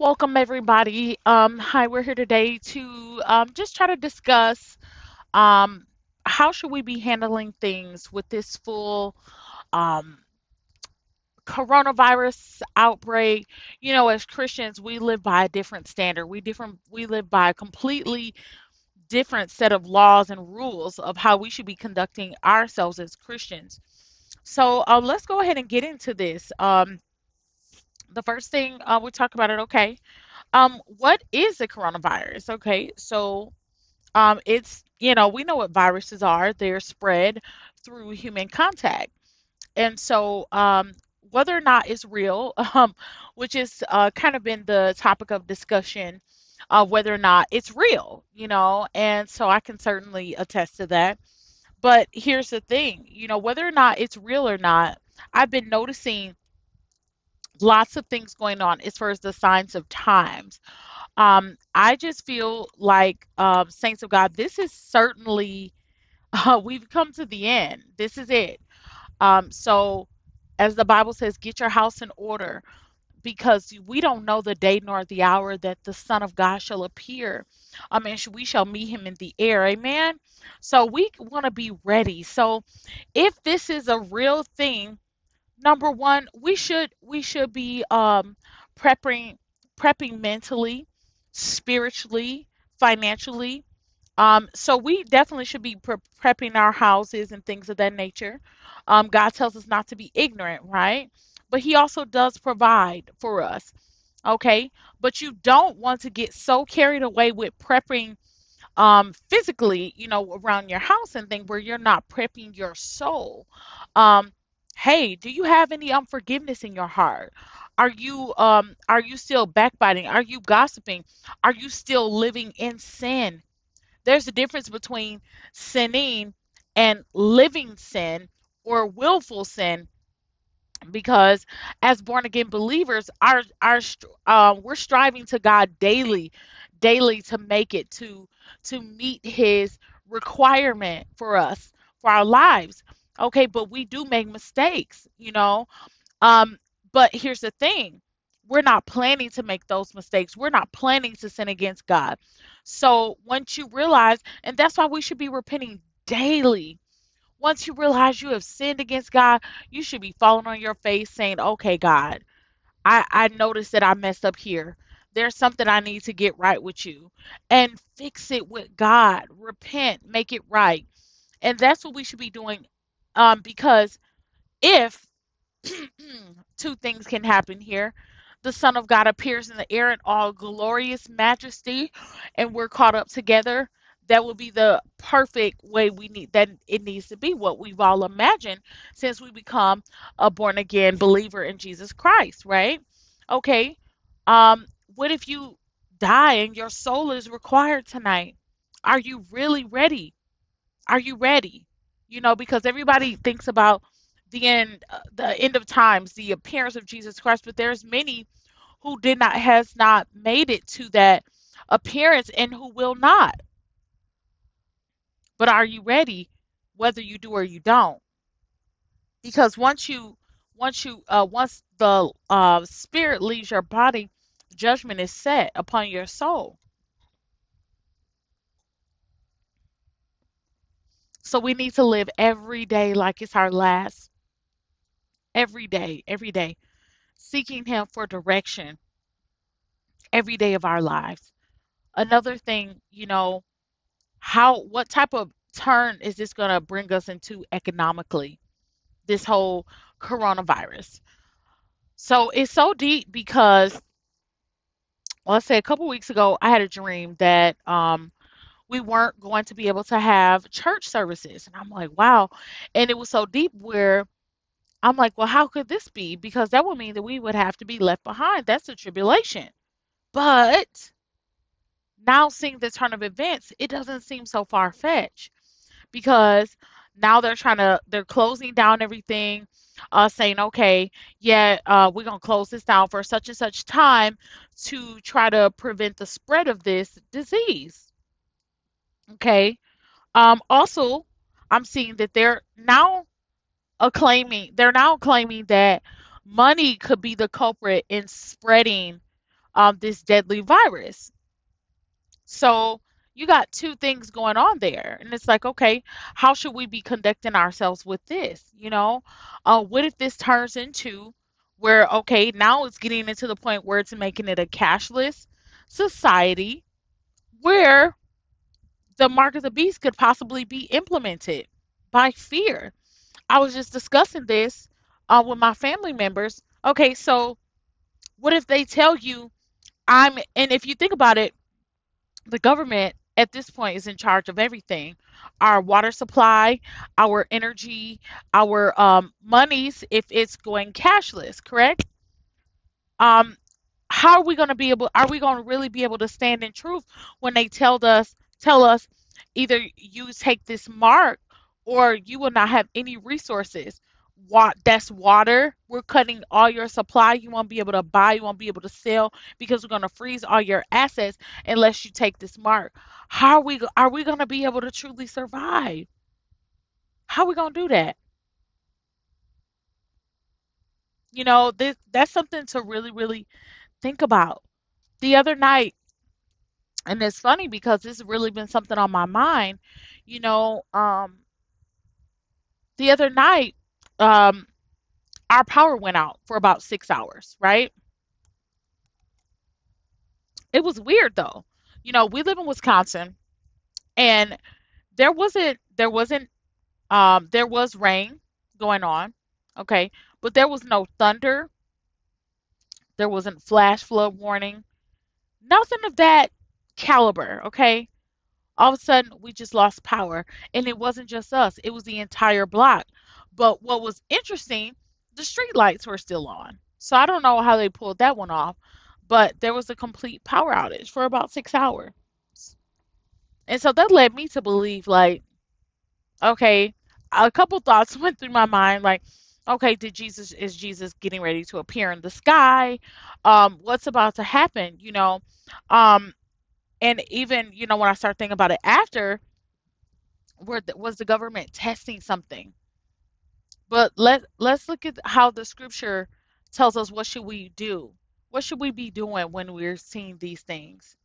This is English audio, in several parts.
Welcome, everybody. Um, hi, we're here today to um, just try to discuss um, how should we be handling things with this full um, coronavirus outbreak. You know, as Christians, we live by a different standard. We different. We live by a completely different set of laws and rules of how we should be conducting ourselves as Christians. So uh, let's go ahead and get into this. Um, the first thing uh, we talk about it. Okay. Um, what is the coronavirus? Okay, so um, it's you know we know what viruses are. They're spread through human contact, and so um, whether or not it's real, um, which is uh, kind of been the topic of discussion, uh, whether or not it's real, you know, and so I can certainly attest to that. But here's the thing, you know, whether or not it's real or not, I've been noticing lots of things going on as far as the signs of times um, I just feel like, um, saints of God, this is certainly, uh, we've come to the end. This is it. Um, so, as the Bible says, get your house in order because we don't know the day nor the hour that the Son of God shall appear. I mean, we shall meet him in the air. Amen. So, we want to be ready. So, if this is a real thing, number one, we should we should be um, prepping prepping mentally spiritually, financially. Um, so we definitely should be pre- prepping our houses and things of that nature. Um, God tells us not to be ignorant, right? But He also does provide for us, okay? But you don't want to get so carried away with prepping um, physically, you know, around your house and things where you're not prepping your soul. Um, hey, do you have any unforgiveness in your heart? Are you um are you still backbiting? Are you gossiping? Are you still living in sin? There's a difference between sinning and living sin or willful sin because as born again believers our our uh, we're striving to God daily daily to make it to to meet his requirement for us for our lives okay but we do make mistakes you know um, but here's the thing we're not planning to make those mistakes. We're not planning to sin against God. So once you realize, and that's why we should be repenting daily. Once you realize you have sinned against God, you should be falling on your face saying, Okay, God, I, I noticed that I messed up here. There's something I need to get right with you. And fix it with God. Repent, make it right. And that's what we should be doing. Um, because if two things can happen here. The Son of God appears in the air in all glorious majesty, and we're caught up together. That will be the perfect way we need that it needs to be, what we've all imagined since we become a born again believer in Jesus Christ, right? Okay. Um, what if you die and your soul is required tonight? Are you really ready? Are you ready? You know, because everybody thinks about the end uh, the end of times the appearance of jesus christ but there's many who did not has not made it to that appearance and who will not. But are you ready whether you do or you don't? Because once you once you uh once the uh spirit leaves your body judgment is set upon your soul so we need to live every day like it's our last. Every day every day. Seeking him for direction every day of our lives. Another thing you know how what type of turn is this going to bring us into economically? This whole coronavirus. So it's so deep because well, let's say a couple weeks ago i had a dream that um we weren't going to be able to have church services. And i'm like wow. And it was so deep where i'm like well how could this be? Because that would mean that we would have to be left behind. That's the tribulation. But now seeing the turn of events it doesn't seem so far-fetched because now they're trying to they're closing down everything uh saying okay yeah uh we're gonna close this down for such and such time to try to prevent the spread of this disease okay um also i'm seeing that they're now claiming they're now claiming that money could be the culprit in spreading um, this deadly virus. So you got two things going on there. And it's like, okay, how should we be conducting ourselves with this? You know, uh, what if this turns into where, okay, now it's getting into the point where it's making it a cashless society where the mark of the beast could possibly be implemented by fear. I was just discussing this uh, with my family members. Okay, so what if they tell you I'm, and if you think about it, the government at this point is in charge of everything our water supply, our energy, our um, monies, if it's going cashless, correct? Um, how are we going to be able, are we going to really be able to stand in truth when they tell us, tell us either you take this mark or you will not have any resources? What that's water. We're cutting all your supply. You won't be able to buy. You won't be able to sell because we're gonna freeze all your assets unless you take this mark. How are we? Are we gonna be able to truly survive? How are we gonna do that? You know, this that's something to really, really think about. The other night, and it's funny because this has really been something on my mind. You know, um, the other night, um, our power went out for about six hours, right? It was weird though. You know, we live in Wisconsin and there wasn't there wasn't um there was rain going on, okay, but there was no thunder, there wasn't flash flood warning, nothing of that caliber, okay? All of a sudden we just lost power and it wasn't just us, it was the entire block. But what was interesting, the street lights were still on. So I don't know how they pulled that one off, but there was a complete power outage for about 6 hours. And so that led me to believe like okay, a couple thoughts went through my mind like, okay, did Jesus is Jesus getting ready to appear in the sky? Um, what's about to happen? You know, um, and even you know when I start thinking about it after, where the, was the government testing something? But let let's look at how the scripture tells us what should we do? What should we be doing when we're seeing these things?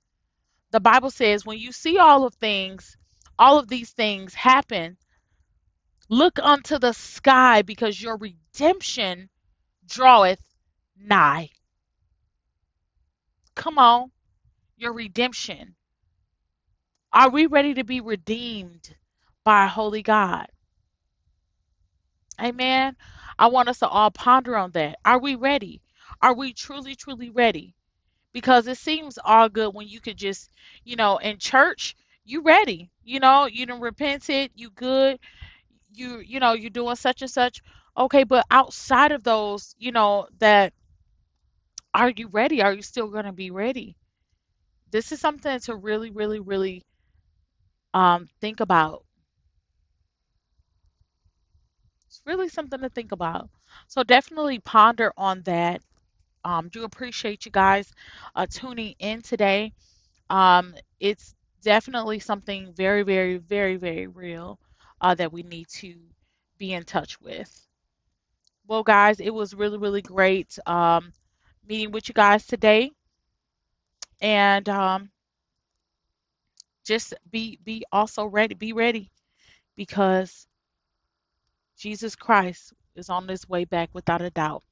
The Bible says when you see all of things, all of these things happen, Look unto the sky because your redemption draweth nigh. Come on, your redemption. Are we ready to be redeemed by our holy God? Amen. I want us to all ponder on that. Are we ready? Are we truly, truly ready? Because it seems all good when you could just, you know, in church, you ready. You know, you done repented, you good, you you know you're doing such and such okay but outside of those you know that are you ready are you still going to be ready this is something to really really really um think about. It's really something to think about. So definitely ponder on that. Um do appreciate you guys uh tuning in today. Um it's definitely something very very very very real uh that we need to be in touch with. Well, guys, it was really, really great um, meeting with you guys today, and um, just be be also ready. Be ready because Jesus Christ is on his way back without a doubt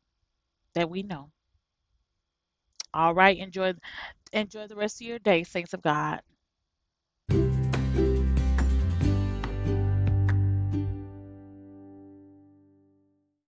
that we know. All right, enjoy enjoy the rest of your day, saints of God.